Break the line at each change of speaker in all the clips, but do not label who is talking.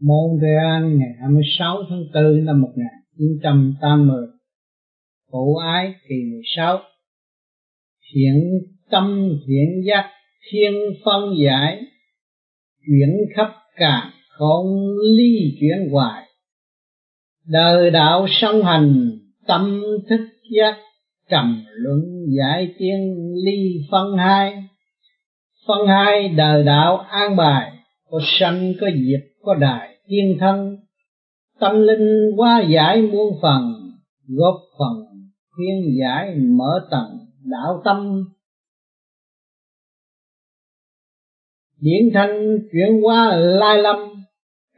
Montreal, ngày 26 tháng 4 năm 1980 Phụ ái kỳ 16 Thiện tâm thiện giác thiên phân giải, Chuyển khắp cả không ly chuyển hoài. Đời đạo song hành, tâm thức giác, trầm luận giải tiên ly phân hai. Phân hai đời đạo an bài, có sanh có diệt có đài tiên thân, tâm linh hóa giải muôn phần, góp phần khuyên giải mở tầng đạo tâm. Điển thanh chuyển hóa lai lâm,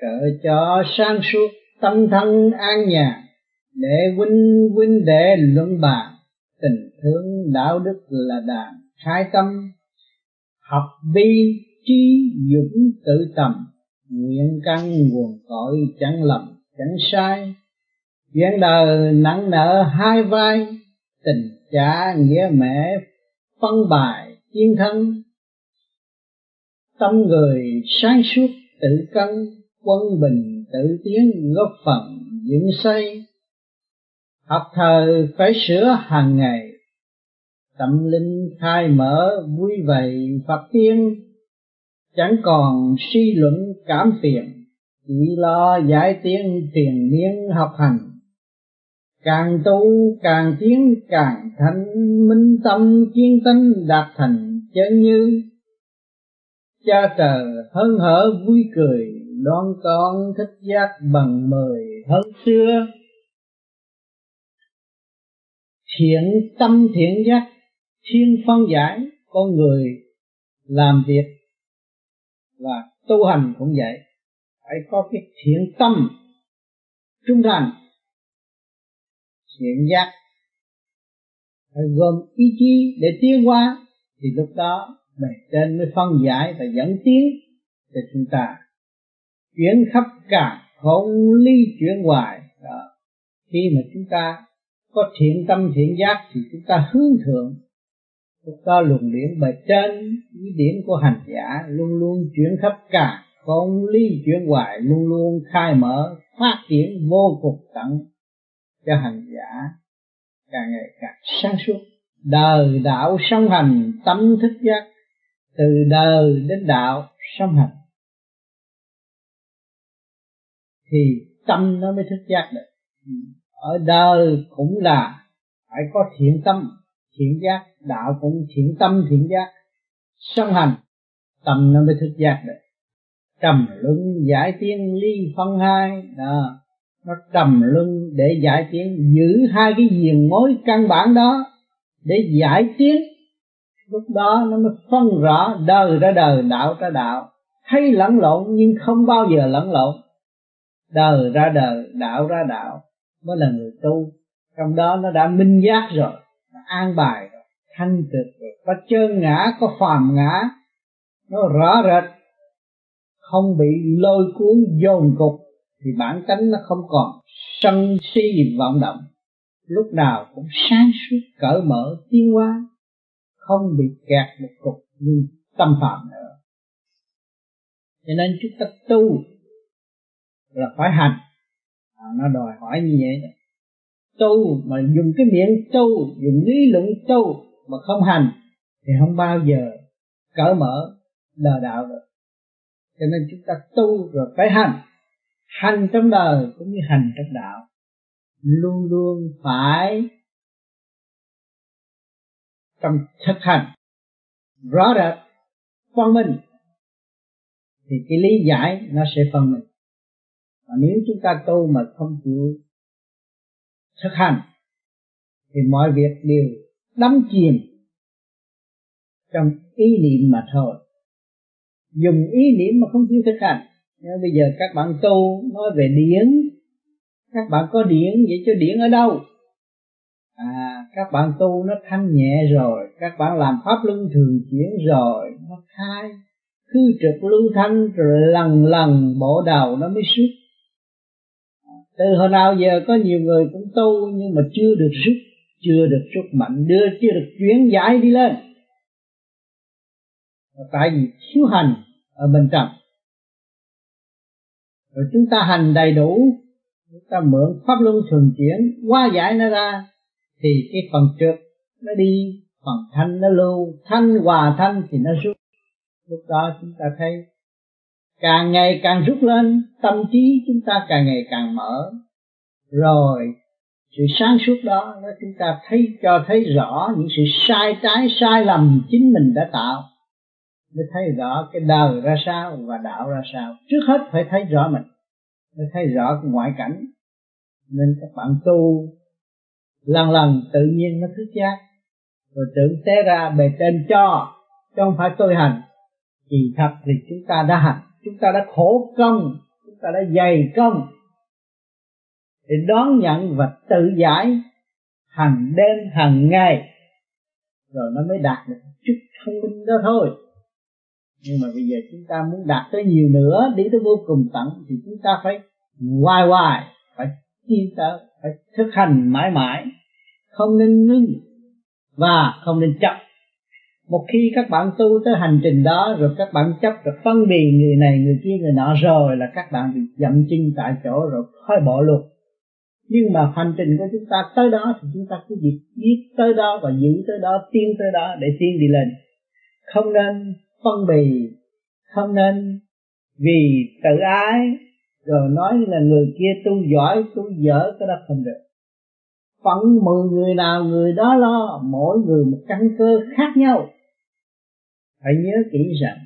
trợ cho sang suốt tâm thân an nhàn, để huynh huynh đệ luận bàn tình thương đạo đức là đàn khai tâm, học bi trí dũng tự tầm nguyện căn nguồn cội chẳng lầm, chẳng sai. Chuyện đời nặng nợ hai vai, tình cha nghĩa mẹ phân bài chiến thân tâm người sáng suốt tự cân, quân bình tự tiến góp phần dựng xây. Học thờ phải sửa hàng ngày, tâm linh khai mở, vui vầy Phật tiên chẳng còn suy luận cảm phiền, chỉ lo giải tiến tiền miên học hành. Càng tu, càng tiến, càng thanh minh tâm chiến tinh đạt thành chân như. Cha trời hân hở vui cười, đón con thích giác bằng mời hơn xưa. Thiện tâm thiện giác, thiên phân giải, con người làm việc và tu hành cũng vậy. Phải có cái thiện tâm trung thành, thiện giác. Phải gồm ý chí để tiến hóa, thì lúc đó bề trên mới phân giải và dẫn tiến cho chúng ta. Chuyển khắp cả không ly chuyển hoài. Đó. khi mà chúng ta có thiện tâm, thiện giác thì chúng ta hướng thượng lúc đó luồng điển bề trên ý điển của hành giả luôn luôn chuyển khắp cả. Không ly chuyển hoài luôn luôn khai mở, phát triển vô cùng tận cho hành giả càng ngày càng sáng suốt. Đời đạo song hành, tâm thức giác, từ đời đến đạo song hành. Thì tâm nó mới thức giác được. Ở đời cũng là phải có thiện tâm thiện giác, đạo cũng thiện tâm, thiện giác song hành, tâm nó mới thức giác được. Trầm luân giải tiến ly phân hai, đó. Nó trầm luân để giải tiến, giữ hai cái diền mối căn bản đó để giải tiến. Lúc đó nó mới phân rõ đời ra đời, đạo ra đạo. Thấy lẫn lộn nhưng không bao giờ lẫn lộn. Đời ra đời, đạo ra đạo. Mới là người tu. Trong đó nó đã minh giác rồi an bài rồi thanh tịnh rồi. Có chơn ngã có phàm ngã nó rõ rệt không bị lôi cuốn dồn cục thì bản tánh nó không còn sân si vọng động. Lúc nào cũng sáng suốt cởi mở tiến hóa không bị kẹt một cục như tâm phạm nữa. Cho nên chúng ta tu là phải hành. À, nó đòi hỏi như vậy đó tu mà dùng cái miệng tu dùng lý luận tu mà không hành, thì không bao giờ cởi mở đời đạo được. Cho nên chúng ta tu rồi phải hành. Hành trong đời cũng như hành trong đạo. Luôn luôn phải trong thực hành. Rõ rệt, phân minh. Thì cái lý giải nó sẽ phân minh. Mà nếu chúng ta tu mà không chịu thực hành thì mọi việc đều đắm chìm trong ý niệm mà thôi. Dùng ý niệm mà không chịu thực hành Nên bây giờ các bạn tu, nói về điển, các bạn có điển vậy cho điển ở đâu? À các bạn tu nó thanh nhẹ rồi, các bạn làm pháp luân thường chuyển rồi, nó khai cứ trực lưu thanh, rồi lần lần bộ đầu nó mới xuất từ hồi nào giờ có nhiều người cũng tu nhưng mà chưa được rút, chưa được rút mạnh, đưa chưa được chuyển giải đi lên. Tại vì thiếu hành ở bên trong. Rồi chúng ta hành đầy đủ, chúng ta mượn pháp luân thường chuyển, hóa giải nó ra, thì cái phần trượt nó đi, phần thanh nó lưu, thanh hòa thanh thì nó rút. Lúc đó chúng ta thấy càng ngày càng rút lên, tâm trí chúng ta càng ngày càng mở. Rồi, sự sáng suốt đó, nó chúng ta thấy, cho thấy rõ những sự sai trái, sai lầm chính mình đã tạo. Mới thấy rõ cái đời ra sao và đạo ra sao. Trước hết phải thấy rõ mình, mới thấy rõ cái ngoại cảnh. Nên các bạn tu, lần lần tự nhiên nó thức giác. Rồi tưởng té ra bề trên cho, chứ không phải tôi hành. Thì thật thì chúng ta đã hành chúng ta đã khổ công, chúng ta đã dày công để đón nhận và tự giải hàng đêm, hàng ngày. Rồi nó mới đạt được chút thông minh đó thôi. Nhưng mà bây giờ chúng ta muốn đạt tới nhiều nữa, đi tới vô cùng tận, thì chúng ta phải hoài hoài, phải tiến tới phải thực hành mãi mãi. Không nên ngưng và không nên chậm một khi các bạn tu tới hành trình đó, rồi các bạn chấp, rồi phân biệt người này, người kia, người nọ, rồi là các bạn bị dậm chân tại chỗ rồi khỏi bỏ luôn. Nhưng mà hành trình của chúng ta tới đó thì chúng ta cứ việc biết tới đó và giữ tới đó, tiến tới đó để tiến đi lên. Không nên phân bì, không nên vì tự ái, rồi nói là người kia tu giỏi, tu dở, cái đó không được. Phận mười người nào người đó lo, mỗi người một căn cơ khác nhau phải nhớ kỹ rằng,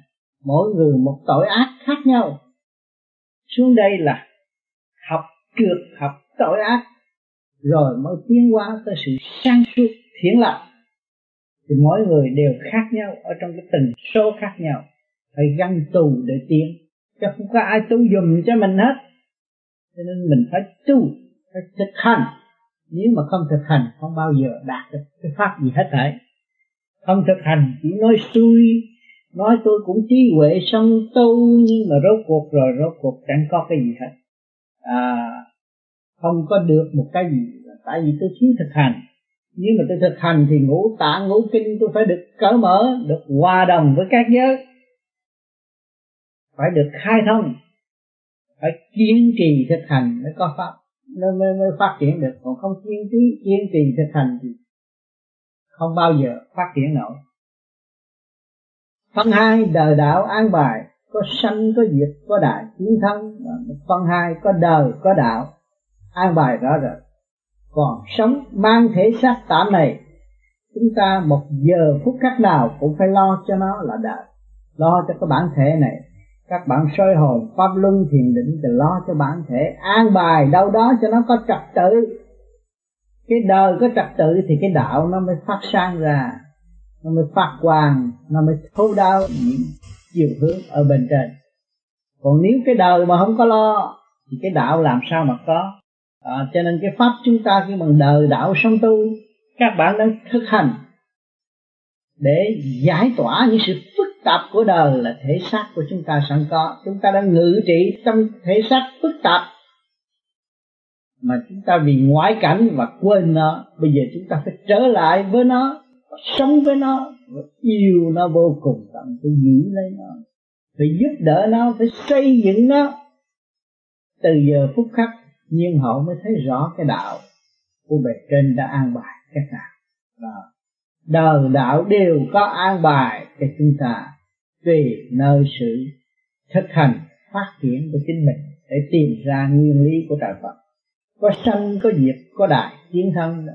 mỗi người một tội ác khác nhau. Xuống đây là học trượt học tội ác, rồi mới tiến hóa tới sự sáng suốt, thiện lạc thì mỗi người đều khác nhau ở trong cái tình số khác nhau. Phải găng tù để tiến, chứ không có ai tu dùm cho mình hết. Cho nên mình phải tu, phải thực hành. Nếu mà không thực hành, không bao giờ đạt được cái pháp gì hết thảy. Không thực hành, chỉ nói suy nói tôi cũng trí huệ song tu nhưng mà rốt cuộc rồi rốt cuộc chẳng có cái gì hết. À không có được một cái gì. Tại vì tôi thiếu thực hành. Nếu mà tôi thực hành thì ngũ tạng ngũ kinh tôi phải được cởi mở được hòa đồng với các giới. Phải được khai thông. Phải kiên trì thực hành mới có pháp nó mới, mới phát triển được. Còn không kiên trì kiên trì thực hành thì không bao giờ phát triển nổi phần hai, đời đạo an bài. Có sanh, có diệt, có đại chiến thân. Phần hai, có đời, có đạo. An bài rõ rệt. Còn sống, mang thể xác tạm này, chúng ta một giờ phút khắc nào cũng phải lo cho nó là đời lo cho cái bản thể này. Các bạn soi hồn, pháp luân, thiền định thì lo cho bản thể. An bài đâu đó cho nó có trật tự. Cái đời có trật tự thì cái đạo nó mới phát sang ra nó mới phát quang nó mới thấu đáo những chiều hướng ở bên trên. Còn nếu cái đời mà không có lo thì cái đạo làm sao mà có? À, cho nên cái pháp chúng ta khi bằng đời đạo song tu các bạn đang thực hành để giải tỏa những sự phức tạp của đời là thể xác của chúng ta sẵn có. Chúng ta đang ngự trị trong thể xác phức tạp mà chúng ta vì ngoại cảnh và quên nó bây giờ chúng ta phải trở lại với nó và sống với nó và yêu nó vô cùng tận phải giữ lấy nó. Phải giúp đỡ nó, phải xây dựng nó. Từ giờ phút khắc, nhưng họ mới thấy rõ cái đạo của bề trên đã an bài cách nào đó. đời đạo đều có an bài cho chúng ta tùy nơi sự thực hành, phát triển của chính mình để tìm ra nguyên lý của trời Phật. Có sanh, có diệt, có đại chiến thân,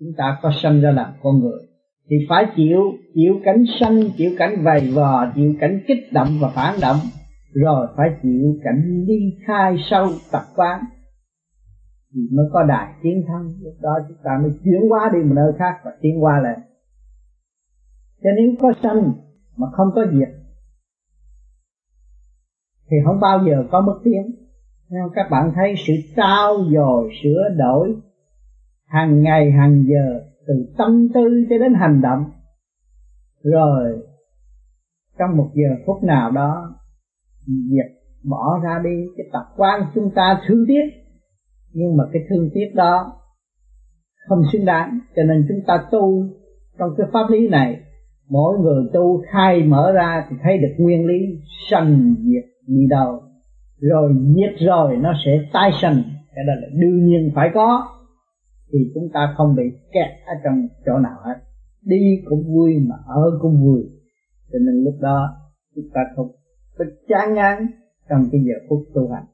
chúng ta có sanh ra làm con người thì phải chịu chịu cảnh sanh, chịu cảnh vầy vò, chịu cảnh kích động và phản động. Rồi phải chịu cảnh ly khai sâu, tập quán. Thì mới có đại tiến thân. Lúc đó chúng ta mới chuyển qua đi một nơi khác và tiến qua lên. Cho nên có sanh mà không có diệt, thì không bao giờ có bước tiến. Nên các bạn thấy sự trao dồi, sửa đổi hàng ngày, hàng giờ từ tâm tư cho đến hành động. Rồi, trong một giờ phút nào đó việc bỏ ra đi cái tập quan chúng ta thương tiếc. Nhưng mà cái thương tiếc đó không xứng đáng. Cho nên chúng ta tu trong cái pháp lý này. Mỗi người tu khai mở ra thì thấy được nguyên lý sanh diệt đi đâu. Rồi diệt rồi nó sẽ tái sanh. Cái đó là đương nhiên phải có thì chúng ta không bị kẹt ở trong chỗ nào hết. Đi cũng vui mà ở cũng vui. Cho nên lúc đó chúng ta không có chán ngán trong cái giờ phút tu hành.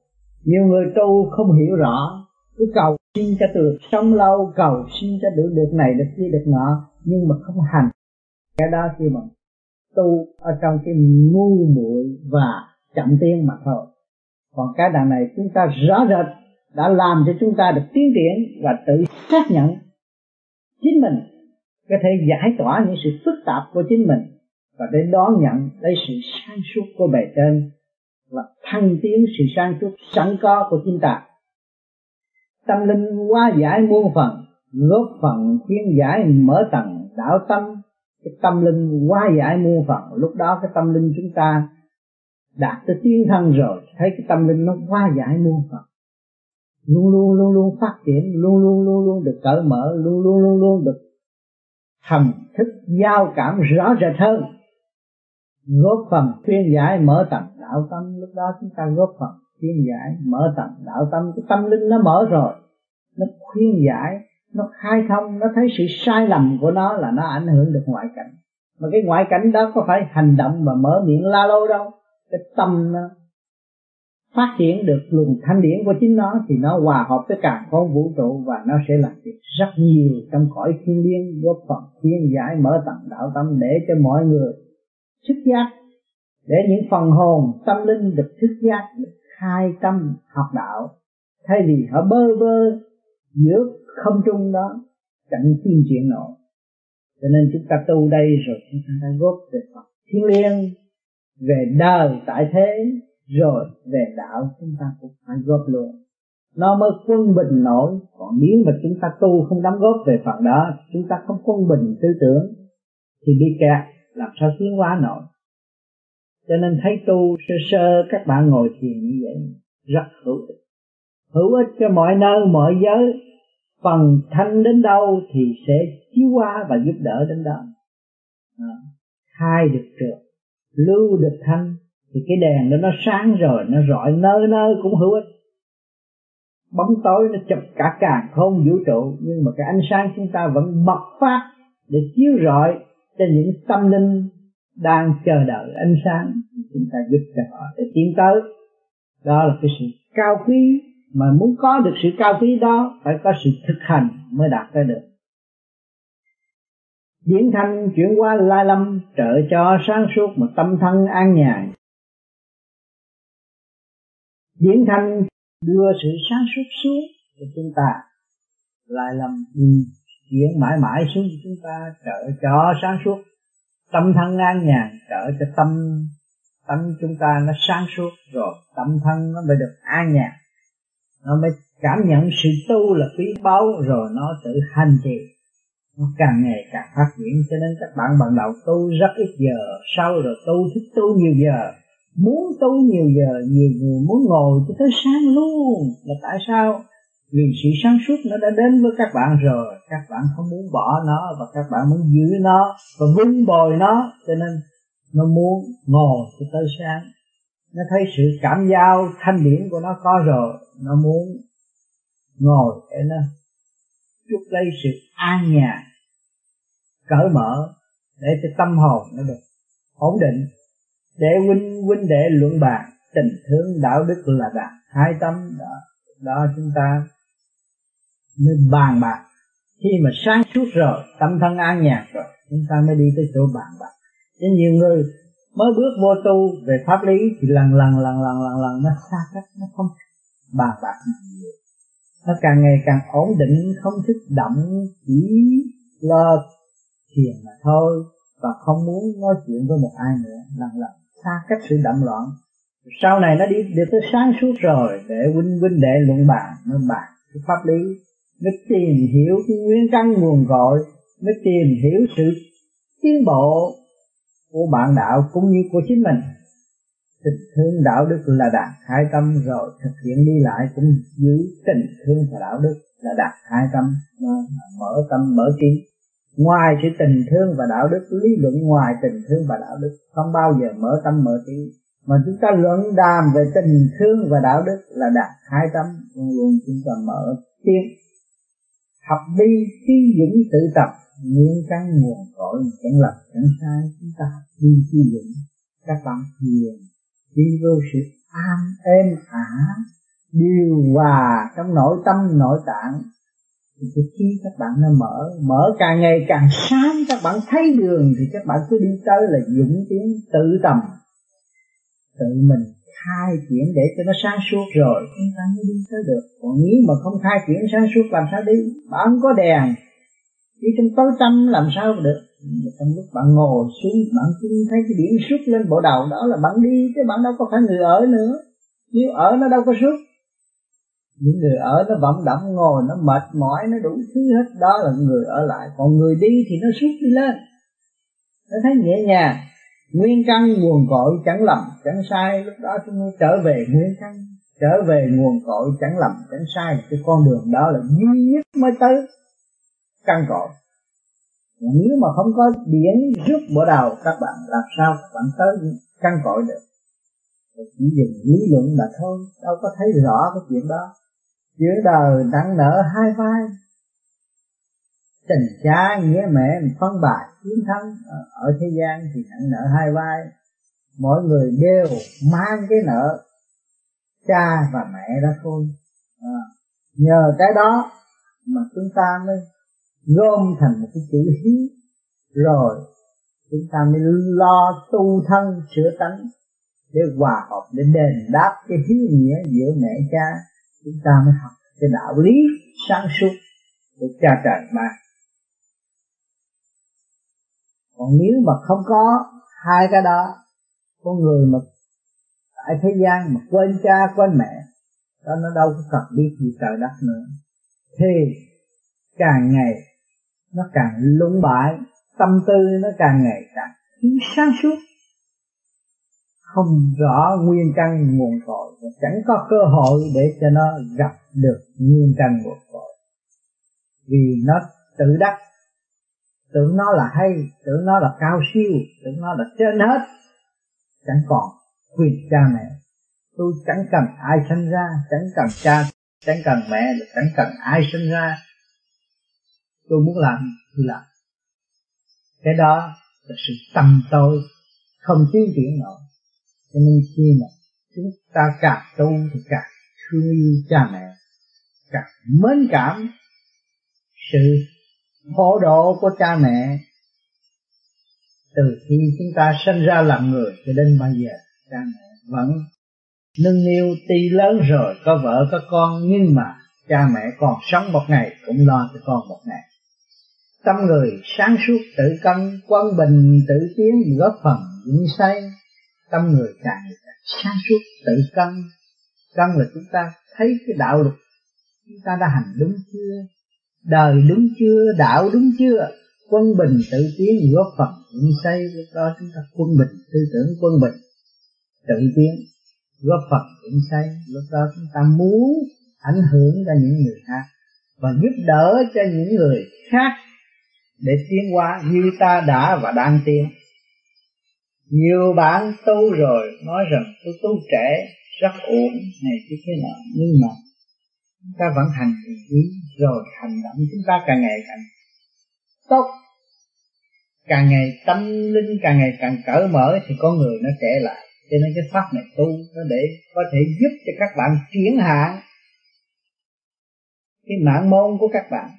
Nhiều người tu không hiểu rõ. Cứ cầu xin cho được sống lâu, cầu xin cho được được này, được kia, được nọ, nhưng mà không hành. Cái đó khi mà tu ở trong cái ngu muội và chậm tiến mà thôi. Còn cái đằng này chúng ta rõ rệt đã làm cho chúng ta được tiến triển và tự xác nhận chính mình. Có thể giải tỏa những sự phức tạp của chính mình và để đón nhận lấy sự sáng suốt của bề trên và thăng tiến sự sáng suốt sẵn có của chúng ta. Tâm linh hóa giải muôn phần, góp phần khuyên giải mở tầng đạo tâm. Cái tâm linh hóa giải muôn phần, lúc đó cái tâm linh chúng ta đạt tới tiến thân rồi, thấy cái tâm linh nó hóa giải muôn phần luôn luôn luôn luôn phát triển, luôn luôn luôn luôn được cởi mở, luôn luôn luôn luôn được thầm thức, giao cảm rõ rệt hơn. Góp phần khuyên giải mở tầm đạo tâm. Lúc đó chúng ta góp phần khuyên giải mở tầm đạo tâm. Cái tâm linh nó mở rồi, nó khuyên giải, nó khai thông, nó thấy sự sai lầm của nó là nó ảnh hưởng được ngoại cảnh. Mà cái ngoại cảnh đó có phải hành động và mở miệng la lô đâu? Cái tâm nó phát triển được luồng thanh điển của chính nó thì nó hòa hợp với cả con vũ trụ và nó sẽ làm việc rất nhiều trong cõi thiên liêng, góp phần thiên giải mở tầng đạo tâm để cho mọi người thức giác, để những phần hồn tâm linh được thức giác, được khai tâm, học đạo. Thay vì họ bơ vơ giữa không trung đó, chẳng tiên chuyện nổi. Cho nên chúng ta tu đây rồi chúng ta góp về Phật thiên liêng, về đời tại thế rồi về đạo chúng ta cũng phải góp luôn. Nó mới quân bình nổi. Còn nếu mà chúng ta tu không đóng góp về phần đó chúng ta không quân bình tư tưởng thì bị kẹt làm sao tiến hóa nổi. Cho nên thấy tu sơ sơ các bạn ngồi thiền như vậy rất hữu ích. Hữu ích cho mọi nơi mọi giới. Phần thanh đến đâu thì sẽ chiếu qua và giúp đỡ đến đó. À, khai được trượt lưu được thanh thì cái đèn đó nó sáng rồi, nó rọi nơi nơi cũng hữu ích. Bóng tối nó chụp cả càng không vũ trụ, nhưng mà cái ánh sáng chúng ta vẫn bật phát để chiếu rọi cho những tâm linh đang chờ đợi ánh sáng chúng ta giúp cho họ để tiến tới. Đó là cái sự cao quý, mà muốn có được sự cao quý đó, phải có sự thực hành mới đạt tới được. Diễn thanh chuyển qua lai lâm, trợ cho sáng suốt một tâm thân an nhàn diễn thanh đưa sự sáng suốt xuống cho chúng ta, lại làm chuyển mãi mãi xuống cho chúng ta, trợ cho sáng suốt. Tâm thân an nhàn, trợ cho tâm tâm chúng ta nó sáng suốt rồi, tâm thân nó mới được an nhàn. Nó mới cảm nhận sự tu là quý báu rồi nó tự hành trì. Nó càng ngày càng phát triển, cho nên các bạn bạn đầu tu rất ít giờ, sau rồi tu thích tu nhiều giờ muốn tu nhiều giờ, nhiều người muốn ngồi cho tới sáng luôn. Là tại sao? Vì sự sáng suốt nó đã đến với các bạn rồi. Các bạn không muốn bỏ nó và các bạn muốn giữ nó và vun bồi nó. Cho nên nó muốn ngồi cho tới sáng. Nó thấy sự cảm giao thanh điển của nó có rồi. Nó muốn ngồi để nó chút lấy sự an nhàn, cởi mở để cho tâm hồn nó được ổn định để huynh huynh đệ luận bàn tình thương, đạo đức là đạt hai tâm đó đó chúng ta nên bàn bạc. Khi mà sáng suốt rồi, tâm thân an nhàn rồi, chúng ta mới đi tới chỗ bàn bạc. Cho nhiều người mới bước vô tu về pháp lý thì lần lần lần lần lần lần nó xa cách, nó không bàn bạc nhiều. Nó càng ngày càng ổn định, không thích động chỉ lo thiền mà thôi, và không muốn nói chuyện với một ai nữa, lần lần xa cách sự động loạn. Sau này nó đi được tới sáng suốt rồi, để huynh huynh đệ luận bàn, nó bàn cái pháp lý. Mới tìm hiểu cái nguyên căn nguồn cội mới tìm hiểu sự tiến bộ của bạn đạo cũng như của chính mình. Tình thương đạo đức là đạt hai tâm rồi, thực hiện đi lại cũng giữ tình thương và đạo đức là đạt hai tâm. Mở tâm, mở trí ngoài sự tình thương và đạo đức, lý luận ngoài tình thương và đạo đức, không bao giờ mở tâm mở trí. Mà chúng ta luận đàm về tình thương và đạo đức là đạt hai tâm luôn luôn chúng ta mở tiếp học đi khi dũng tự tập, nguyên căn nguồn cội chẳng lập, chẳng sai. Chúng ta học đi khi dũng các bạn thiền đi vô sự an êm ả, điều hòa trong nội tâm, nội tạng thì cái các bạn nó mở mở càng ngày càng sáng, các bạn thấy đường, thì các bạn cứ đi tới là dũng tiến tự tầm, tự mình khai triển để cho nó sáng suốt rồi. Chúng ta mới đi tới được. Còn nếu mà không khai triển sáng suốt, làm sao đi? Bạn không có đèn. Đi trong tối tăm, làm sao được? Trong lúc bạn ngồi xuống, bạn cứ thấy cái điểm xuất lên bộ đầu, đó là bạn đi chứ bạn đâu có phải người ở nữa. Nếu ở, nó đâu có xuất những người ở nó vọng động ngồi, nó mệt mỏi, nó đủ thứ hết. Đó là người ở lại. Còn người đi thì nó xuất đi lên. Nó thấy nhẹ nhàng. Nguyên căn nguồn cội chẳng lầm, chẳng sai. Lúc đó chúng tôi trở về nguyên căn, trở về nguồn cội chẳng lầm, chẳng sai. Cái con đường đó là duy nhất mới tới căn cội. Nếu mà không có biển rước bộ đầu, các bạn làm sao các bạn tới căn cội được? Chỉ dùng lý luận là thôi. Đâu có thấy rõ cái chuyện đó giữa đời nặng nợ hai vai. Tình cha nghĩa mẹ phân bài chiến thắng ở thế gian thì nặng nợ hai vai. Mỗi người đều mang cái nợ cha và mẹ đó thôi. À, nhờ cái đó mà chúng ta mới gom thành một cái chữ hí. Rồi chúng ta mới lo tu thân sửa tánh để hòa hợp để đền đáp cái hí nghĩa giữa mẹ cha chúng ta mới học cái đạo lý sáng suốt của cha trời mà. Còn nếu mà không có hai cái đó con người mà tại thế gian mà quên cha, quên mẹ, đó nó đâu có cần biết gì trời đất nữa. Thì càng ngày nó càng lung bại, tâm tư nó càng ngày càng thiếu sáng suốt. Không rõ nguyên căn nguồn cội chẳng có cơ hội để cho nó gặp được nguyên căn của cội. Vì nó tự đắc, tưởng nó là hay, tưởng nó là cao siêu, tưởng nó là trên hết, chẳng còn quyền cha mẹ. Tôi chẳng cần ai sinh ra, chẳng cần cha, chẳng cần mẹ, chẳng cần ai sinh ra. Tôi muốn làm thì làm. Cái đó là sự tâm tôi, không tiến triển nổi. Cho nên khi mà chúng ta càng tu thì càng thương yêu cha mẹ, càng mến cảm sự hộ độ của cha mẹ. Từ khi chúng ta sinh ra làm người cho đến bây giờ, cha mẹ vẫn nâng niu tuy lớn rồi, có vợ, có con, nhưng mà cha mẹ còn sống một ngày, cũng lo cho con một ngày. Tâm người sáng suốt, tự cân quân bình, tự tiến, góp phần vững say tâm người càng sáng suốt tự cân. Cân là chúng ta thấy cái đạo luật. Chúng ta đã hành đúng chưa? Đời đúng chưa? Đạo đúng chưa? Quân bình tự tiến góp phần cũng xây lúc đó chúng ta quân bình, tư tưởng quân bình. Tự tiến góp phần cũng xây, lúc đó chúng ta muốn ảnh hưởng cho những người khác và giúp đỡ cho những người khác để tiến hóa như ta đã và đang tiến nhiều bạn tu rồi nói rằng tôi tu trẻ rất ổn này cái thế nào nhưng mà chúng ta vẫn hành ý rồi hành động chúng ta càng ngày càng tốt. Càng ngày tâm linh càng ngày càng cởi mở thì con người nó trẻ lại. Cho nên cái pháp này tu nó để có thể giúp cho các bạn chuyển hạn cái mạng môn của các bạn.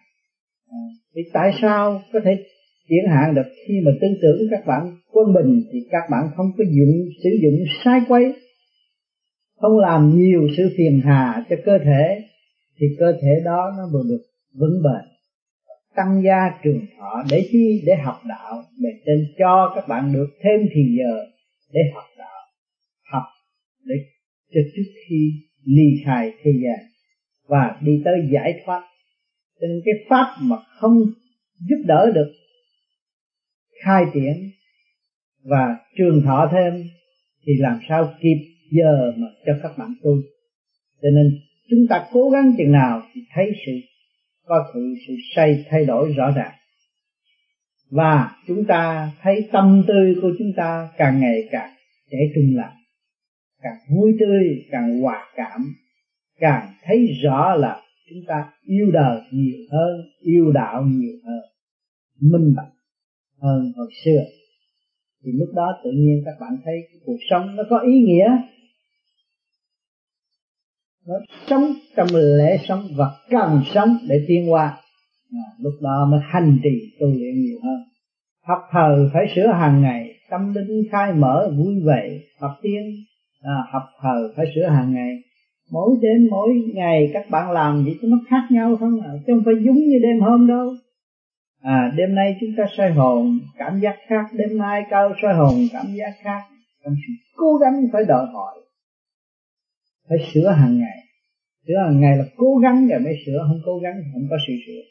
À, thì tại sao có thể chuyển hạn được. Khi mà tư tưởng các bạn quân bình thì các bạn không có dụng sử dụng sai quấy, không làm nhiều sự phiền hà cho cơ thể thì cơ thể đó nó vừa được vững bền. Tăng gia trường thọ để chi? Để học đạo. Để trên cho các bạn được thêm thì giờ để học đạo. Học để cho trước khi ly khai thế gian và đi tới giải thoát. Cho nên cái pháp mà không giúp đỡ được khai triển và trường thọ thêm thì làm sao kịp giờ mà cho các bạn tu. Cho nên chúng ta cố gắng chừng nào thì thấy sự, có sự sự say thay đổi rõ ràng. Và chúng ta thấy tâm tư của chúng ta càng ngày càng trẻ trung lại, càng vui tươi, càng hòa cảm, càng thấy rõ là chúng ta yêu đời nhiều hơn, yêu đạo nhiều hơn, minh bạch hơn hồi xưa. Thì lúc đó tự nhiên các bạn thấy cuộc sống nó có ý nghĩa. Nó sống trong lễ sống và cần sống để tiến qua à, lúc đó mới hành trì tu luyện nhiều hơn. Học thờ phải sửa hàng ngày tâm linh khai mở vui vẻ học tiên à, học thờ phải sửa hàng ngày. Mỗi đêm mỗi ngày các bạn làm gì nó khác nhau không à chứ không phải giống như đêm hôm đâu à đêm nay chúng ta soi hồn, cảm giác khác. Đêm mai cao soi hồn, cảm giác khác. Trong sự cố gắng phải đòi hỏi, phải sửa hàng ngày. Sửa hàng ngày là cố gắng rồi mới sửa, không cố gắng không có sự sửa.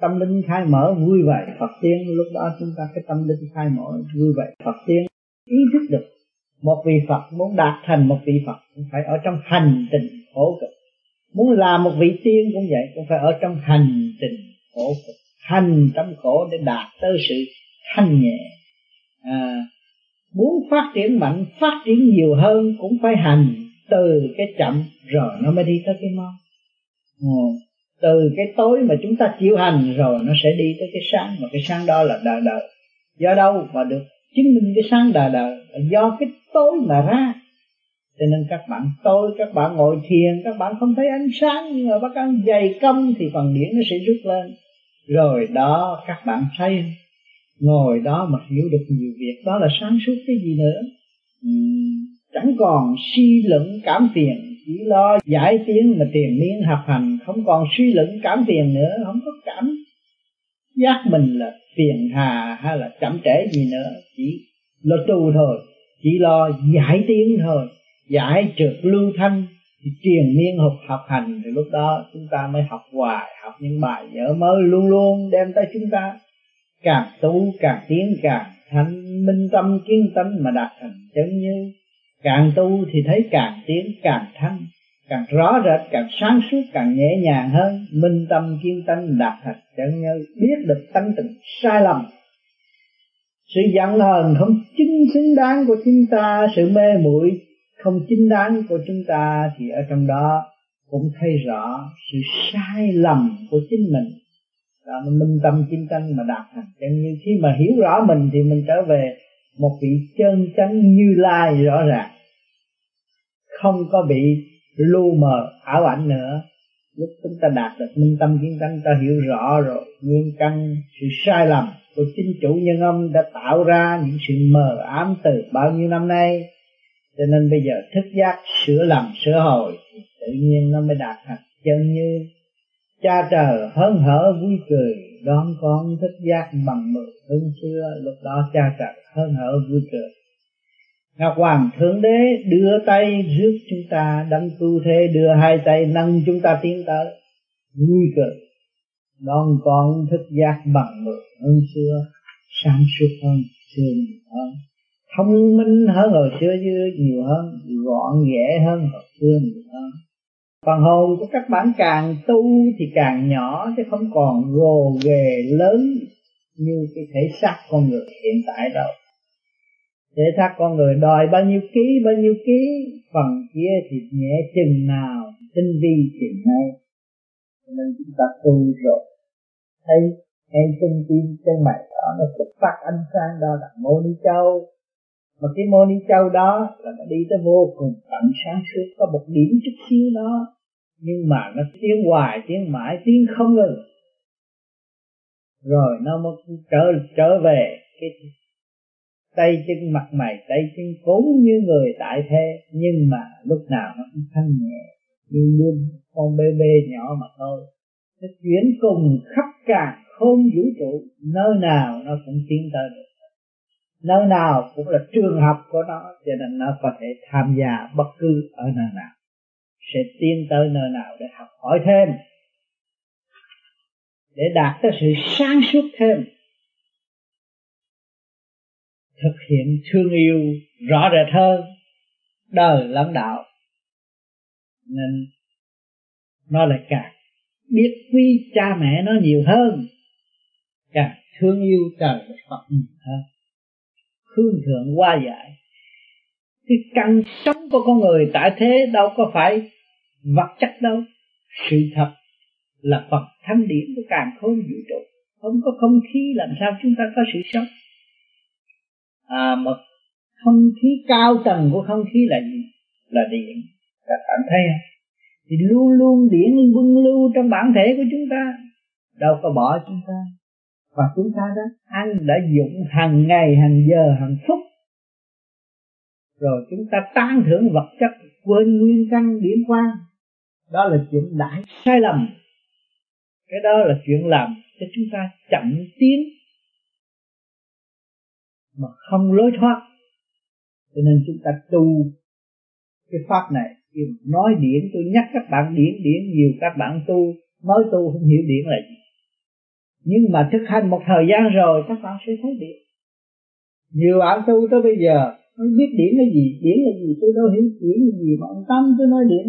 Tâm linh khai mở, vui vẻ, Phật tiên. Lúc đó chúng ta cái tâm linh khai mở, vui vẻ, Phật tiên. Ý thức được, một vị Phật muốn đạt thành một vị Phật cũng phải ở trong hành trình khổ cực. Muốn làm một vị tiên cũng vậy, cũng phải ở trong hành trình khổ cực hành trong khổ để đạt tới sự thanh nhẹ. À, muốn phát triển mạnh phát triển nhiều hơn cũng phải hành từ cái chậm rồi nó mới đi tới cái mau. Ừ. từ cái tối mà chúng ta chịu hành rồi nó sẽ đi tới cái sáng mà cái sáng đó là đời đời. Do đâu mà được chứng minh cái sáng đời? Đời do cái tối mà ra. Cho nên các bạn tối các bạn ngồi thiền các bạn không thấy ánh sáng nhưng mà bác ăn dày công thì phần điển nó sẽ rút lên rồi đó các bạn thấy ngồi đó mà hiểu được nhiều việc đó là sáng suốt cái gì nữa? Uhm, chẳng còn suy luận cảm phiền chỉ lo giải tiến mà tiền miên học hành không còn suy luận cảm phiền nữa không có cảm giác mình là phiền hà hay là chậm trễ gì nữa chỉ lo tu thôi chỉ lo giải tiến thôi giải trượt lưu thanh thì truyền miên học học hành thì lúc đó chúng ta mới học hoài, học những bài nhớ mới luôn luôn đem tới chúng ta. Càng tu, càng tiến, càng thanh minh tâm, kiến tánh mà đạt thành chân như. Càng tu thì thấy càng tiến, càng thanh, càng rõ rệt, càng sáng suốt, càng nhẹ nhàng hơn. Minh tâm kiên tánh đạt thành chân như, biết được tánh tình sai lầm. Sự giận hờn không chính xứng đáng của chúng ta, sự mê muội không chính đáng của chúng ta thì ở trong đó cũng thấy rõ sự sai lầm của chính mình. Đó, mình minh tâm chiến tánh mà đạt thành chân. Như khi mà hiểu rõ mình thì mình trở về một vị chân chánh như lai rõ ràng. Không có bị lu mờ ảo ảnh nữa. Lúc chúng ta đạt được minh tâm kiến tánh ta hiểu rõ rồi, nguyên căn, sự sai lầm của chính chủ nhân ông đã tạo ra những sự mờ ám từ bao nhiêu năm nay cho nên bây giờ thức giác sửa lầm, sửa hồi, thì tự nhiên nó mới đạt thành chân như cha trời hớn hở vui cười, đón con thức giác bằng mười hương xưa, lúc đó cha trời hớn hở vui cười. Ngọc Hoàng Thượng Đế đưa tay rước chúng ta đấng tu thế, đưa hai tay nâng chúng ta tiến tới. Vui cười, đón con thức giác bằng mười hơn xưa sáng suốt hơn xưa hơn thông minh hơn hồi xưa như nhiều hơn, gọn ghẽ hơn hồi xưa nhiều hơn. Phần hồn của các bạn càng tu thì càng nhỏ, chứ không còn gồ ghề lớn như cái thể xác con người hiện tại đâu. Thể xác con người đòi bao nhiêu ký, bao nhiêu ký, phần kia thì nhẹ chừng nào, tinh vi chừng nay nên chúng ta tu rồi, thấy em tinh tim trên mày đó, nó xuất phát ánh sáng đó là mô ni châu mà cái mô ni châu đó là nó đi tới vô cùng tận sáng suốt, có một điểm chút xíu đó, nhưng mà nó tiến hoài tiến mãi tiến không ngừng. Rồi nó mới trở trở về cái tay chân mặt mày, tay chân cũng như người tại thế, nhưng mà lúc nào nó cũng thanh nhẹ, như luôn con bê bê nhỏ mà thôi. Nó chuyển cùng khắp cả không vũ trụ, nơi nào nó cũng tiến tới được nơi nào cũng là trường học của nó, cho nên nó có thể tham gia bất cứ ở nơi nào. Sẽ tiến tới nơi nào để học hỏi thêm, để đạt tới sự sáng suốt thêm. Thực hiện thương yêu rõ rệt hơn đời lẫn đạo. Nên nó lại càng biết quý cha mẹ nó nhiều hơn, càng thương yêu trời Phật nhiều hơn hương thượng qua giải cái căn sống của con người tại thế đâu có phải vật chất đâu. Sự thật là Phật thanh điển của càng khôn vũ trụ. Không có không khí, làm sao chúng ta có sự sống? À mà không khí cao tầng của không khí là gì? Là điện. Các bạn thấy không? Thì luôn luôn điển quân lưu trong bản thể của chúng ta. Đâu có bỏ chúng ta và chúng ta đã ăn đã dụng hàng ngày, hàng giờ, hàng phút. Rồi chúng ta tán thưởng vật chất quên nguyên căn điểm quang đó là chuyện đại sai lầm. Cái đó là chuyện làm cho chúng ta chậm tiến mà không lối thoát. Cho nên chúng ta tu cái pháp này nói điển, tôi nhắc các bạn điển điển, nhiều các bạn tu, mới tu không hiểu điển là gì nhưng mà thực hành một thời gian rồi, các bạn sẽ thấy điện. nhiều bạn tu tới bây giờ, không biết điển là gì điển là gì, tôi đâu hiểu điển là gì mà ông tâm tôi nói điển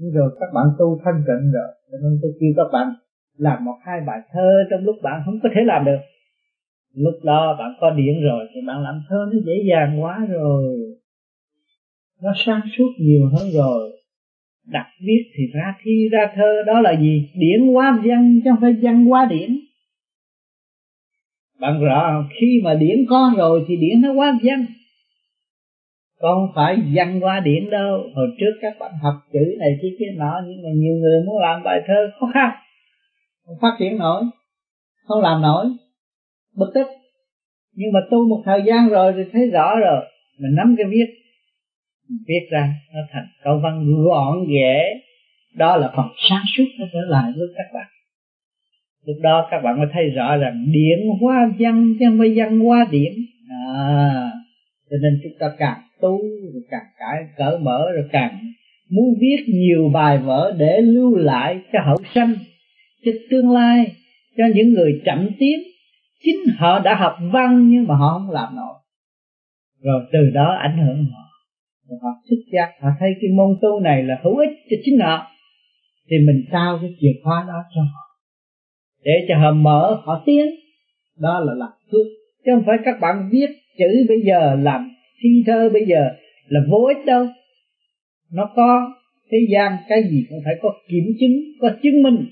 nhưng rồi các bạn tu thanh tịnh rồi, cho nên tôi kêu các bạn làm một hai bài thơ trong lúc bạn không có thể làm được. Lúc đó bạn có điện rồi thì bạn làm thơ nó dễ dàng quá rồi. Nó sáng suốt nhiều hơn rồi đặt viết thì ra thi, ra thơ, đó là gì? Điển quá văn, chứ không phải văn quá điển. Bạn rõ, khi mà điển có rồi thì điển nó quá văn. Không phải văn qua điển đâu. Hồi trước các bạn học chữ này kia kia nọ, nhưng mà nhiều người muốn làm bài thơ, khó khăn. Không phát triển nổi. Không làm nổi. Bực tức. Nhưng mà tu một thời gian rồi thì thấy rõ rồi. Mình nắm cái viết viết ra, nó thành câu văn gọn, dễ. Đó là phần sáng suốt nó trở lại với các bạn. Lúc đó các bạn mới thấy rõ rằng điện hoa văn chứ không phải văn hoa điện à cho nên chúng ta càng tu, rồi càng cải, cỡ mở, rồi càng muốn viết nhiều bài vở để lưu lại cho hậu sanh, cho tương lai, cho những người chậm tiến. Chính họ đã học văn nhưng mà họ không làm nổi. Rồi từ đó ảnh hưởng họ họ thức giác họ thấy cái môn tu này là hữu ích cho chính họ, thì mình trao cái chìa khóa đó cho họ. Để cho họ mở, họ tiến. Đó là làm phước chứ không phải các bạn viết chữ bây giờ, làm thi thơ bây giờ là vô ích đâu. Nó có thế gian cái gì cũng phải có kiểm chứng, có chứng minh.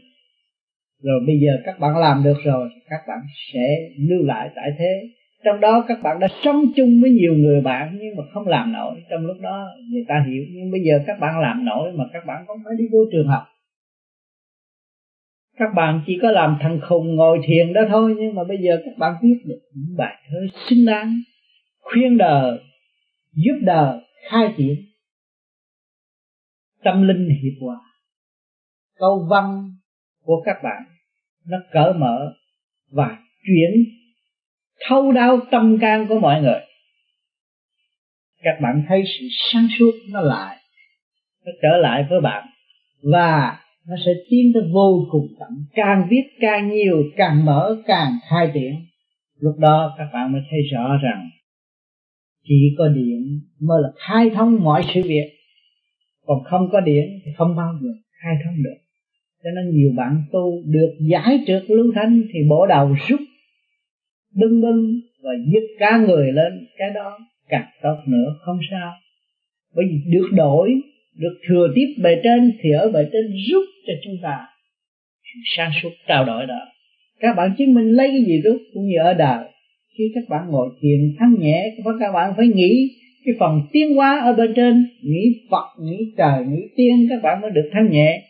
Rồi bây giờ các bạn làm được rồi, các bạn sẽ lưu lại tại thế trong đó các bạn đã sống chung với nhiều người bạn, nhưng mà không làm nổi. Trong lúc đó người ta hiểu, nhưng bây giờ các bạn làm nổi mà các bạn không phải đi vô trường học. Các bạn chỉ có làm thằng khùng ngồi thiền đó thôi, nhưng mà bây giờ các bạn viết được những bài thơ xứng đáng, khuyên đời giúp đời khai triển. Tâm linh hiệp hòa. Câu văn của các bạn nó cởi mở và chuyển thâu đáo tâm can của mọi người. Các bạn thấy sự sáng suốt nó lại, nó trở lại với bạn, và nó sẽ tiến tới vô cùng tận càng viết càng nhiều, càng mở, càng khai triển. Lúc đó các bạn mới thấy rõ rằng chỉ có điện mới là khai thông mọi sự việc. Còn không có điện thì không bao giờ khai thông được. Cho nên nhiều bạn tu được giải trượt lưu thanh thì bộ đầu rút đưng đưng và dứt cá người lên cái đó càng tốt nữa. Không sao. Bởi vì được đổi, được thừa tiếp bề trên thì ở bề trên rút cho chúng ta sáng suốt, trao đổi đó. Các bạn chứng minh lấy cái gì rút cũng như ở đời. Khi các bạn ngồi thiền thanh nhẹ, các bạn phải nghĩ cái phần tiến hóa ở bên trên. Nghĩ phật, nghĩ trời, nghĩ tiên, các bạn mới được thanh nhẹ.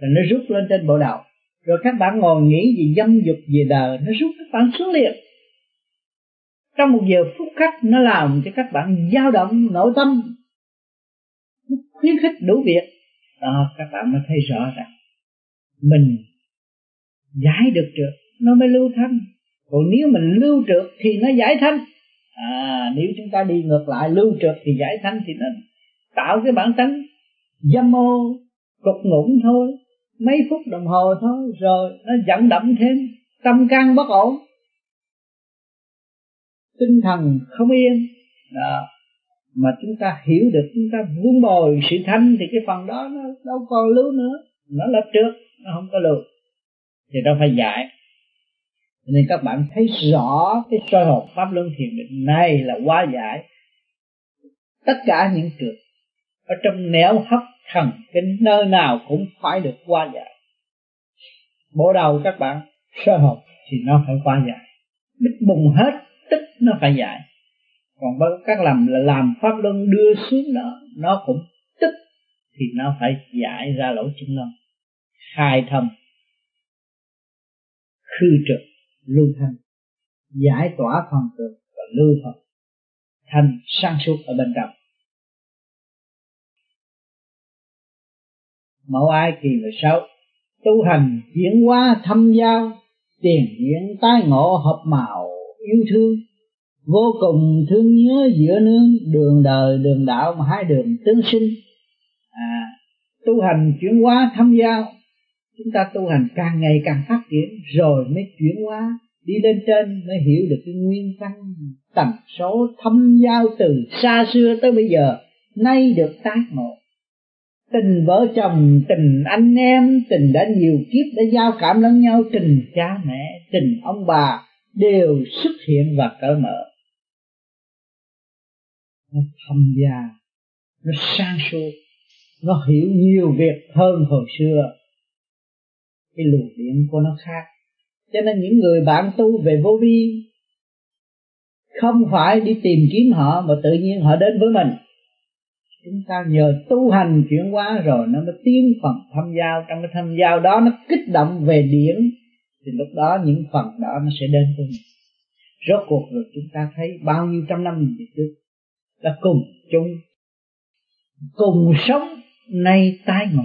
Rồi nó rút lên trên bộ đầu. Rồi các bạn ngồi nghĩ gì dâm dục về đời, nó rút các bạn xuống liền trong một giờ phút khắc nó làm cho các bạn dao động, nội tâm. Khuyến khích đủ việc. Đó, các bạn mới thấy rõ rằng mình giải được trượt, nó mới lưu thanh. Còn nếu mình lưu trượt thì nó giải thanh. À nếu chúng ta đi ngược lại, lưu trượt thì giải thanh thì nó tạo cái bản tánh dâm ô, cục ngủng thôi. Mấy phút đồng hồ thôi, rồi nó dẫn động thêm, tâm can bất ổn tinh thần không yên. Đó. mà chúng ta hiểu được, chúng ta vun bồi sự thanh thì cái phần đó nó đâu còn lưu nữa. Nó là trước, nó không có lưu. Thì đâu phải giải nên các bạn thấy rõ cái soi hồn pháp luân thiền định này là quá giải tất cả những trượt ở trong nẻo hấp thần kinh nơi nào cũng phải được qua giải bộ đầu các bạn sơ hồn thì nó phải qua giải bích bùng hết tức nó phải giải còn các làm là làm pháp luân đưa xuống đó, nó cũng tức thì nó phải giải ra lỗ chân lông. Khai thông. Khư trực, lưu thanh. Giải tỏa phần cực và lưu phần. Thanh sang suốt ở bên trong. Mẫu ai kỳ 16 tu hành chuyển hóa thâm giao, tiền diễn tái ngộ hợp màu yêu thương. Vô cùng thương nhớ giữa nương, đường đời, đường đạo mà hai đường tương sinh. À tu hành chuyển hóa thâm giao, chúng ta tu hành càng ngày càng phát triển, rồi mới chuyển hóa, đi lên trên mới hiểu được cái nguyên căn tần số thâm giao từ xa xưa tới bây giờ. Nay được tái ngộ. Tình vợ chồng, tình anh em, tình đã nhiều kiếp đã giao cảm lẫn nhau, tình cha mẹ, tình ông bà đều xuất hiện và cởi mở. Nó thâm gia, nó sang suốt, nó hiểu nhiều việc hơn hồi xưa. Cái luồng điện của nó khác. Cho nên những người bạn tu về vô vi không phải đi tìm kiếm họ mà tự nhiên họ đến với mình. Chúng ta nhờ tu hành chuyển hóa rồi nó mới tiến phần thâm giao. Trong cái thâm giao đó nó kích động về điển thì lúc đó những phần đó nó sẽ đến với mình. Rốt cuộc rồi chúng ta thấy bao nhiêu trăm năm về trước là cùng chung, cùng sống nay tái ngộ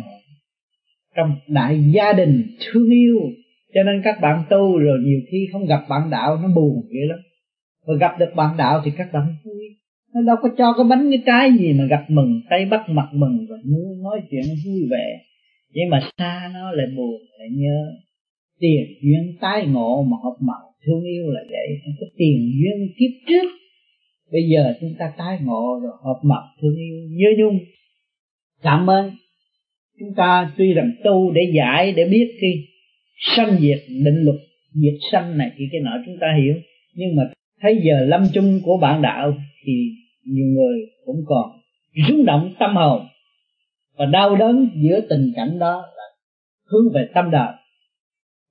trong đại gia đình thương yêu. Cho nên các bạn tu rồi nhiều khi không gặp bạn đạo nó buồn vậy lắm. Và gặp được bạn đạo thì các bạn vui. Nó đâu có cho cái bánh cái trái gì mà gặp mừng, tay bắt mặt mừng và muốn nói chuyện vui vẻ. Nhưng mà xa nó lại buồn, lại nhớ tiền duyên tái ngộ mà học màu thương yêu là vậy. Cái tiền duyên kiếp trước. Bây giờ chúng ta tái ngộ rồi hợp mật thương yêu nhớ nhung. Cảm ơn. Chúng ta tuy rằng tu để giải, để biết cái sanh diệt, định luật diệt sanh này thì cái nọ chúng ta hiểu. Nhưng mà thấy giờ lâm chung của bạn đạo thì nhiều người cũng còn rung động tâm hồn. Và đau đớn giữa tình cảnh đó là hướng về tâm đạo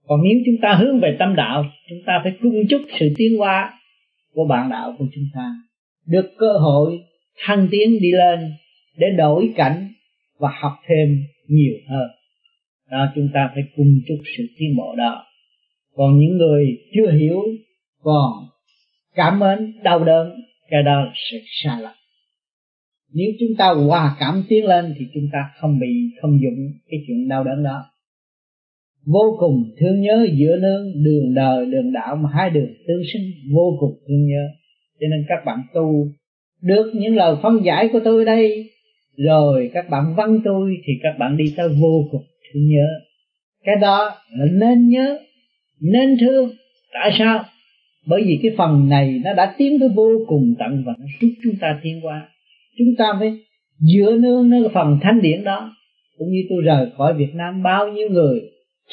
còn nếu chúng ta hướng về tâm đạo, chúng ta phải cung chúc sự tiến hóa của bạn đạo của chúng ta, được cơ hội thăng tiến đi lên để đổi cảnh và học thêm nhiều hơn. Đó, chúng ta phải cung chúc sự tiến bộ đó. Còn những người chưa hiểu, còn cảm mến, đau đớn, cái đó sẽ xa sai lầm. Nếu chúng ta hòa cảm tiến lên thì chúng ta không bị không dụng cái chuyện đau đớn đó vô cùng thương nhớ giữa nương, đường đời, đường đạo mà hai đường tương sinh, vô cùng thương nhớ. Cho nên các bạn tu được những lời phân giải của tôi đây, rồi các bạn văn tôi, thì các bạn đi tới vô cùng thương nhớ. Cái đó là nên nhớ, nên thương. Tại sao? Bởi vì cái phần này nó đã tiến tới vô cùng tận và nó giúp chúng ta tiến qua chúng ta phải dựa nương nơi phần thánh điển đó. Cũng như tôi rời khỏi Việt Nam, bao nhiêu người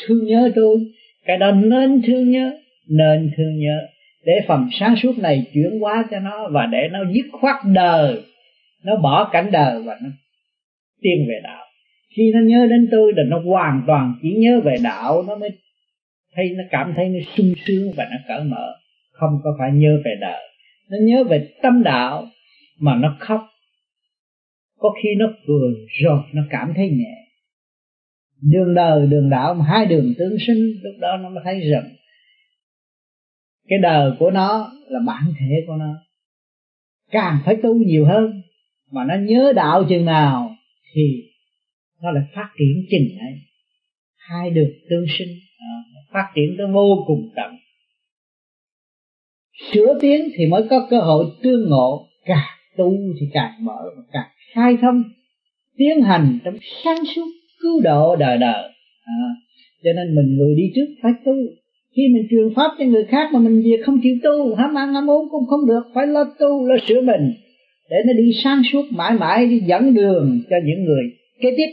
thương nhớ tôi. Cái đó nên thương nhớ, nên thương nhớ. Để phần sáng suốt này chuyển hóa cho nó và để nó dứt khoát đời. Nó bỏ cảnh đời và nó tiên về đạo. Khi nó nhớ đến tôi là nó hoàn toàn chỉ nhớ về đạo, nó mới thấy, nó cảm thấy nó sung sướng và nó cởi mở. Không có phải nhớ về đời. Nó nhớ về tâm đạo mà nó khóc. Có khi nó cười rồi nó cảm thấy nhẹ đường đời đường đạo mà hai đường tương sinh lúc đó nó mới thấy rằng cái đời của nó là bản thể của nó. Càng phải tu nhiều hơn mà nó nhớ đạo chừng nào thì nó lại phát triển chừng ấy. Hai đường tương sinh à, phát triển tới vô cùng tận. Sửa tiến thì mới có cơ hội tương ngộ càng tu thì càng mở và càng khai thông tiến hành trong sáng suốt cứu độ đời đời. À, cho nên mình người đi trước phải tu. Khi mình truyền pháp cho người khác mà mình việc không chịu tu ham ăn ham uống cũng không được phải lo tu lo sửa mình để nó đi sáng suốt mãi mãi đi dẫn đường cho những người kế tiếp.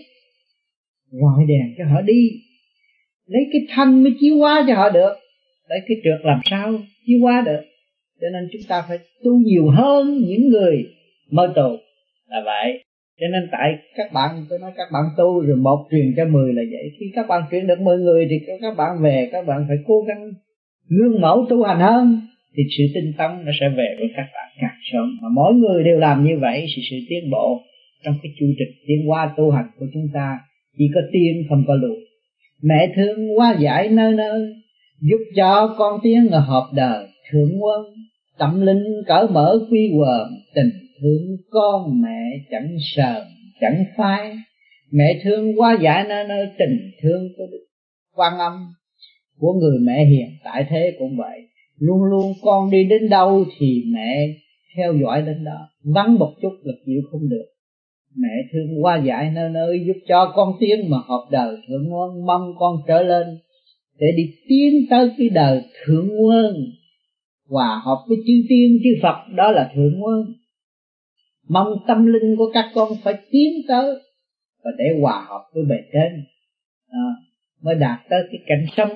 Gọi đèn cho họ đi lấy cái thanh mới chiếu hóa cho họ được lấy cái trượt làm sao chiếu hóa được. Cho nên chúng ta phải tu nhiều hơn những người mơ tù. Là vậy cho nên tại các bạn, tôi nói các bạn tu rồi một truyền cho mười là vậy. Khi các bạn truyền được mười người thì các bạn về, các bạn phải cố gắng gương mẫu tu hành hơn, thì sự tinh tấn nó sẽ về với các bạn càng sớm. Mà mỗi người đều làm như vậy thì sự tiến bộ trong cái chu trình tiến hóa tu hành của chúng ta chỉ có tiên không có lùi. Mẹ thương qua giải nơi nơi, giúp cho con tiên hợp đời thượng quân, tâm linh cởi mở quy quờ tình thương con mẹ chẳng sờn, chẳng phai. Mẹ thương quá giải nơi nơi tình thương của đức quan âm, của người mẹ hiền tại thế cũng vậy. Luôn luôn con đi đến đâu thì mẹ theo dõi đến đó, vắng một chút là chịu không được. Mẹ thương qua giải nơi nơi giúp cho con tiến mà hợp đời thượng nguồn, mong con trở lên để đi tiến tới cái đời thượng nguồn. Hòa hợp với chư tiên, chư Phật, đó là thượng nguồn mong tâm linh của các con phải tiến tới và để hòa hợp với bề trên. À, mới đạt tới cái cảnh sống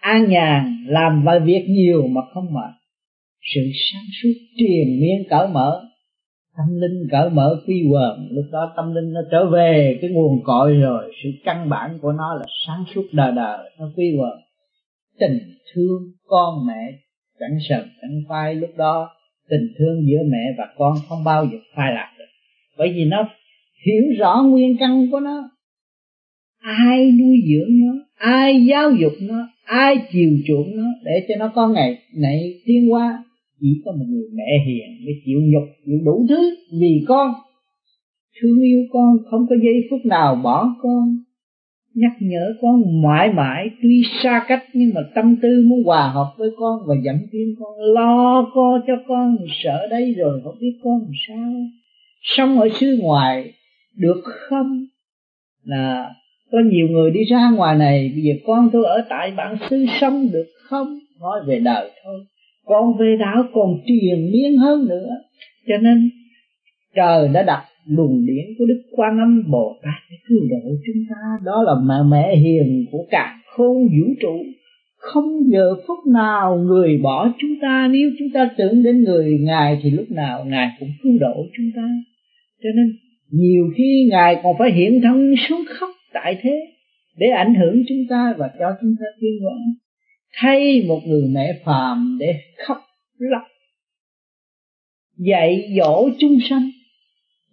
an nhàn làm vài việc nhiều mà không mệt. Sự sáng suốt triền miên cởi mở tâm linh cởi mở quy quần lúc đó tâm linh nó trở về cái nguồn cội rồi. Sự căn bản của nó là sáng suốt đời đời nó quy quần tình thương con mẹ chẳng sợ chẳng phai lúc đó tình thương giữa mẹ và con không bao giờ phai lạc được. Bởi vì nó hiểu rõ nguyên căn của nó. Ai nuôi dưỡng nó, ai giáo dục nó, ai chiều chuộng nó để cho nó có ngày này tiến qua chỉ có một người mẹ hiền mới chịu nhục, chịu đủ thứ vì con. Thương yêu con không có giây phút nào bỏ con nhắc nhở con mãi mãi, tuy xa cách nhưng mà tâm tư muốn hòa hợp với con và dẫn tiến con, lo co cho con, sợ đây rồi không biết con làm sao. Sống ở xứ ngoài được không? Là có nhiều người đi ra ngoài này, bây giờ con tôi ở tại bản xứ sống được không? Nói về đời thôi. Con về đạo còn triền miên hơn nữa. Cho nên, trời đã đặt luồng điển của đức quan âm bồ tát để cứu độ chúng ta. Đó là mẹ mẹ hiền của cả khôn vũ trụ. Không giờ phút nào người bỏ chúng ta. Nếu chúng ta tưởng đến người ngài thì lúc nào ngài cũng cứu độ chúng ta. Cho nên nhiều khi ngài còn phải hiện thân xuống khóc tại thế để ảnh hưởng chúng ta và cho chúng ta tiến hóa thay một người mẹ phàm để khóc lóc, dạy dỗ chúng sanh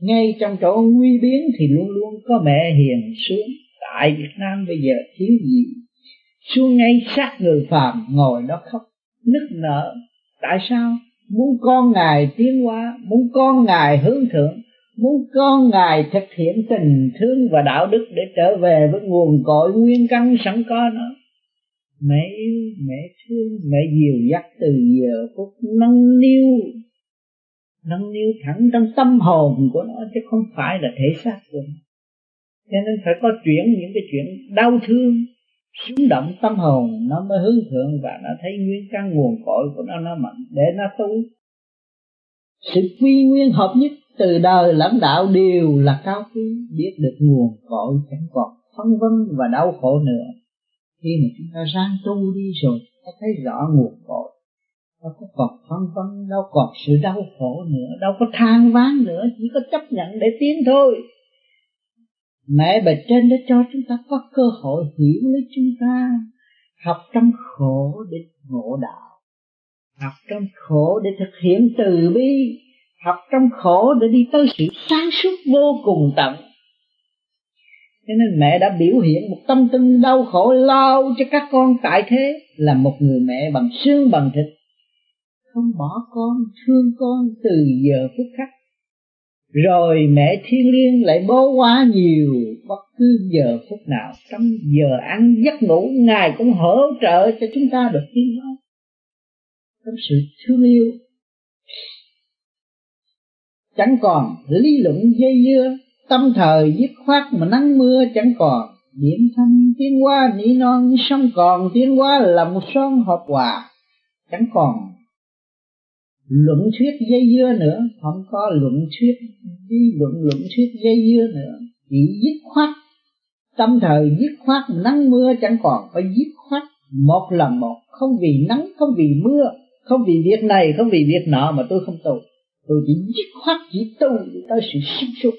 ngay trong chỗ nguy biến thì luôn luôn có mẹ hiền xuống. Tại Việt Nam bây giờ thiếu gì? Xuống ngay sát người phàm ngồi đó khóc, nức nở. Tại sao? Muốn con ngài tiến hóa, muốn con ngài hướng thượng, muốn con ngài thực hiện tình thương và đạo đức để trở về với nguồn cội nguyên căn sẵn có nó mẹ yêu, mẹ thương, mẹ dìu dắt từ giờ phút nâng niu nâng niu thẳng trong tâm hồn của nó, chứ không phải là thể xác của nó. Cho nên phải có chuyển những cái chuyện đau thương, xúc động tâm hồn, nó mới hướng thượng và nó thấy nguyên căn nguồn cội của nó nó mạnh, để nó tu. Sự quy nguyên hợp nhất từ đời lãnh đạo đều là cao quý, biết được nguồn cội chẳng còn phân vân và đau khổ nữa. Khi mà chúng ta sang tu đi rồi, ta thấy rõ nguồn cội đâu có còn phân vân đâu còn sự đau khổ nữa, đâu có than ván nữa, chỉ có chấp nhận để tiến thôi. Mẹ bề trên đã cho chúng ta có cơ hội hiểu lấy chúng ta, học trong khổ để ngộ đạo, học trong khổ để thực hiện từ bi, học trong khổ để đi tới sự sáng suốt vô cùng tận. Cho nên mẹ đã biểu hiện một tâm tư đau khổ lao cho các con tại thế là một người mẹ bằng xương bằng thịt không bỏ con, thương con từ giờ phút khắc. Rồi mẹ thiên liêng lại bố quá nhiều, bất cứ giờ phút nào, trong giờ ăn giấc ngủ, ngài cũng hỗ trợ cho chúng ta được tiến hóa trong sự thương yêu, chẳng còn lý luận dây dưa, tâm thời dứt khoát mà nắng mưa chẳng còn. Điểm thanh tiến qua nỉ non sông còn tiến qua là một son hợp hòa, chẳng còn luận thuyết dây dưa nữa, không có luận thuyết đi luận luận thuyết dây dưa nữa. Chỉ dứt khoát, tâm thời dứt khoát, nắng mưa chẳng còn, phải dứt khoát. Một lần một, không vì nắng, không vì mưa, không vì việc này, không vì việc nọ mà tôi không tu. Tôi chỉ dứt khoát, chỉ tu tới sự sáng suốt.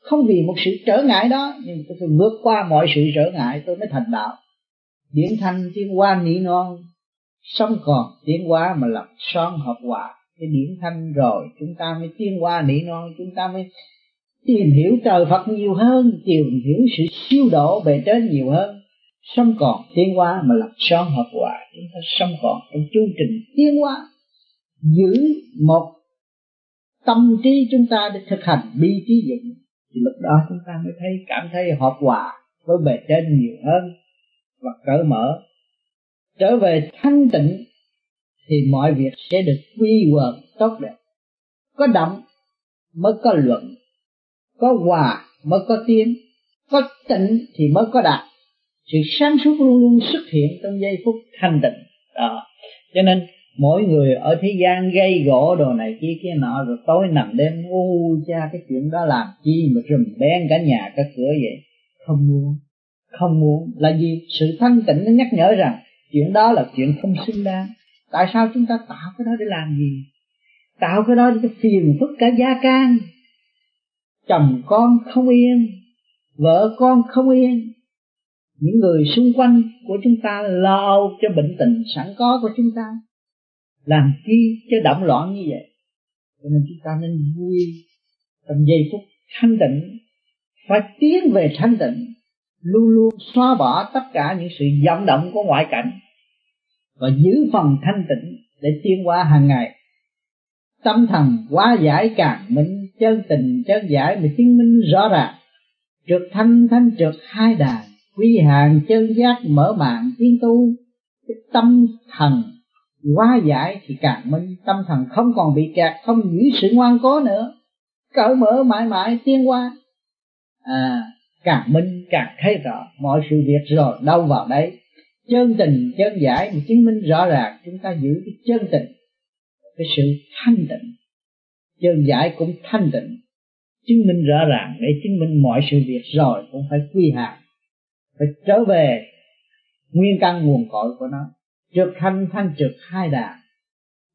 Không vì một sự trở ngại đó, nhưng tôi phải vượt qua mọi sự trở ngại, tôi mới thành đạo. Điển thanh tiến qua nỉ non, sống còn tiến hóa mà lập son hợp hòa cái điển thanh rồi, chúng ta mới tiến qua nỉ non, chúng ta mới tìm hiểu trời Phật nhiều hơn, tìm hiểu sự siêu độ bề trên nhiều hơn. Sống còn tiến hóa mà lập son hợp hòa, chúng ta sống còn trong chương trình tiến hóa giữ một tâm trí chúng ta để thực hành bi trí dụng, thì lúc đó chúng ta mới thấy cảm thấy hợp hòa với bề trên nhiều hơn. Và cởi mở, trở về thanh tịnh thì mọi việc sẽ được quy quần tốt đẹp. Có động mới có luận, có hòa mới có tiến có tịnh thì mới có đạt. Sự sáng suốt luôn luôn xuất hiện trong giây phút thanh tịnh. Đó. Cho nên mỗi người ở thế gian gây gỗ đồ này kia kia nọ rồi tối nằm đêm u cha cái chuyện đó làm chi mà rùm beng cả nhà cả cửa vậy? Không muốn. Không muốn. Là gì sự thanh tịnh nó nhắc nhở rằng chuyện đó là chuyện không xứng đáng tại sao chúng ta tạo cái đó để làm gì? Tạo cái đó để phiền phức cả gia can. Chồng con không yên, vợ con không yên. Những người xung quanh của chúng ta lo cho bệnh tình sẵn có của chúng ta. Làm chi cho động loạn như vậy? Cho nên chúng ta nên vui trong giây phút thanh tịnh, phải tiến về thanh tịnh, luôn luôn xóa bỏ tất cả những sự vọng động của ngoại cảnh và giữ phần thanh tịnh để tiến qua hàng ngày. Tâm thần quá giải càng minh, chân tình chân giải mà chứng minh rõ ràng. Trượt thanh thanh trượt hai đàn, quy hàng chân giác mở mạng tiến tu. Cái tâm thần quá giải thì càng minh, tâm thần không còn bị kẹt, không giữ sự ngoan cố nữa. Cởi mở mãi mãi tiến qua à càng minh, càng thấy rõ, mọi sự việc rồi đâu vào đấy chân tình, chân giải mà chứng minh rõ ràng, chúng ta giữ cái chân tình, cái sự thanh tịnh. Chân giải cũng thanh tịnh, chứng minh rõ ràng, để chứng minh mọi sự việc rồi cũng phải quy hạn phải trở về nguyên căn nguồn cội của nó trượt thanh thanh trượt hai đà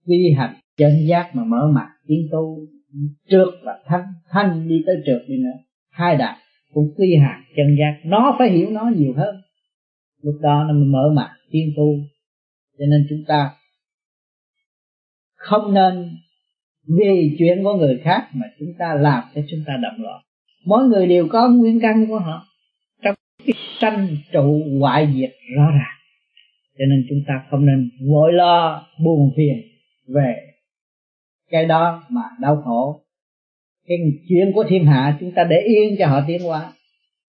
quy hành chân giác mà mở mặt, tiến tu, trượt và thanh thanh đi tới trượt đi nữa. Hai đà cũng quy hạt chân giác, nó phải hiểu nó nhiều hơn lúc đó nó mới mở mặt tiên tu. Cho nên chúng ta không nên vì chuyện của người khác mà chúng ta làm cho chúng ta động loạn. Mỗi người đều có nguyên căn của họ. Trong cái sanh trụ hoại diệt rõ ràng. Cho nên chúng ta không nên vội lo, buồn phiền về cái đó mà đau khổ. Cái chuyện của thiên hạ chúng ta để yên cho họ tiến hóa.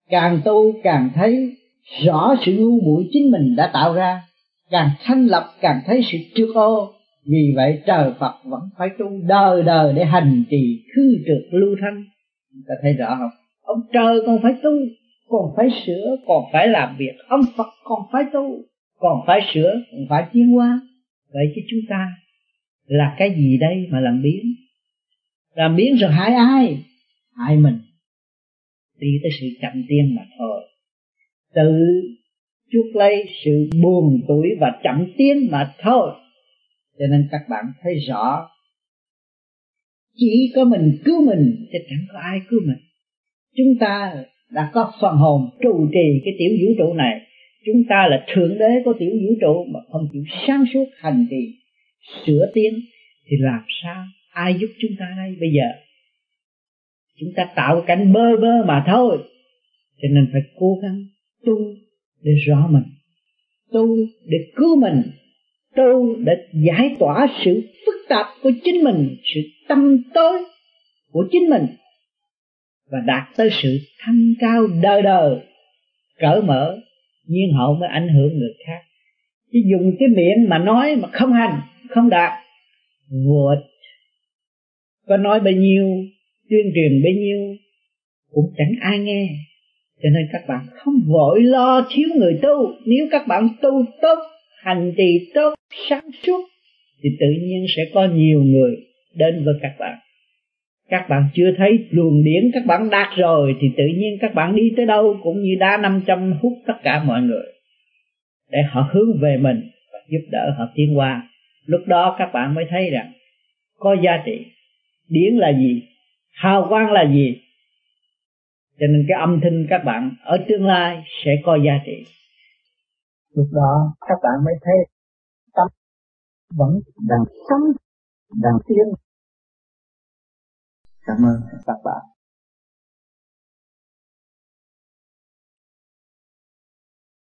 Càng tu càng thấy rõ sự ngu muội chính mình đã tạo ra, càng thanh lập càng thấy sự trước ô. Vì vậy trời Phật vẫn phải tu đời đời để hành trì khư trượt lưu thanh. Chúng ta thấy rõ không? Ông trời còn phải tu, còn phải sửa, còn phải làm việc. Ông Phật còn phải tu, còn phải sửa, còn phải tiến hóa. Vậy chứ chúng ta là cái gì đây mà làm biến? Làm biến rồi hại ai? Hại mình. Đi tới sự chậm tiên mà thôi tự chuốc lấy sự buồn tuổi và chậm tiến mà thôi. Cho nên các bạn thấy rõ, chỉ có mình cứu mình chứ chẳng có ai cứu mình. Chúng ta đã có phần hồn trụ trì cái tiểu vũ trụ này. Chúng ta là thượng đế của tiểu vũ trụ mà không chịu sáng suốt hành trì, sửa tiến thì làm sao? Ai giúp chúng ta đây bây giờ? Chúng ta tạo cảnh bơ vơ mà thôi. Cho nên phải cố gắng tu để rõ mình. Tu để cứu mình. Tu để giải tỏa sự phức tạp của chính mình sự tâm tối của chính mình và đạt tới sự thanh cao đời đời cởi mở nhiên hậu mới ảnh hưởng người khác. Chứ dùng cái miệng mà nói mà không hành không đạt. Vô có nói bao nhiêu tuyên truyền bấy nhiêu cũng chẳng ai nghe cho nên các bạn không vội lo thiếu người tu. Nếu các bạn tu tốt, hành trì tốt, sáng suốt, thì tự nhiên sẽ có nhiều người đến với các bạn. Các bạn chưa thấy luồng điển các bạn đạt rồi, thì tự nhiên các bạn đi tới đâu cũng như đá năm trăm hút tất cả mọi người. Để họ hướng về mình và giúp đỡ họ tiến qua. Lúc đó các bạn mới thấy rằng, có giá trị. Điển là gì? Hào quang là gì? Cho nên cái âm thanh các bạn ở tương lai sẽ có giá trị. Lúc đó, các bạn mới thấy tâm vẫn đang sống, đang tiến. Cảm ơn các bạn.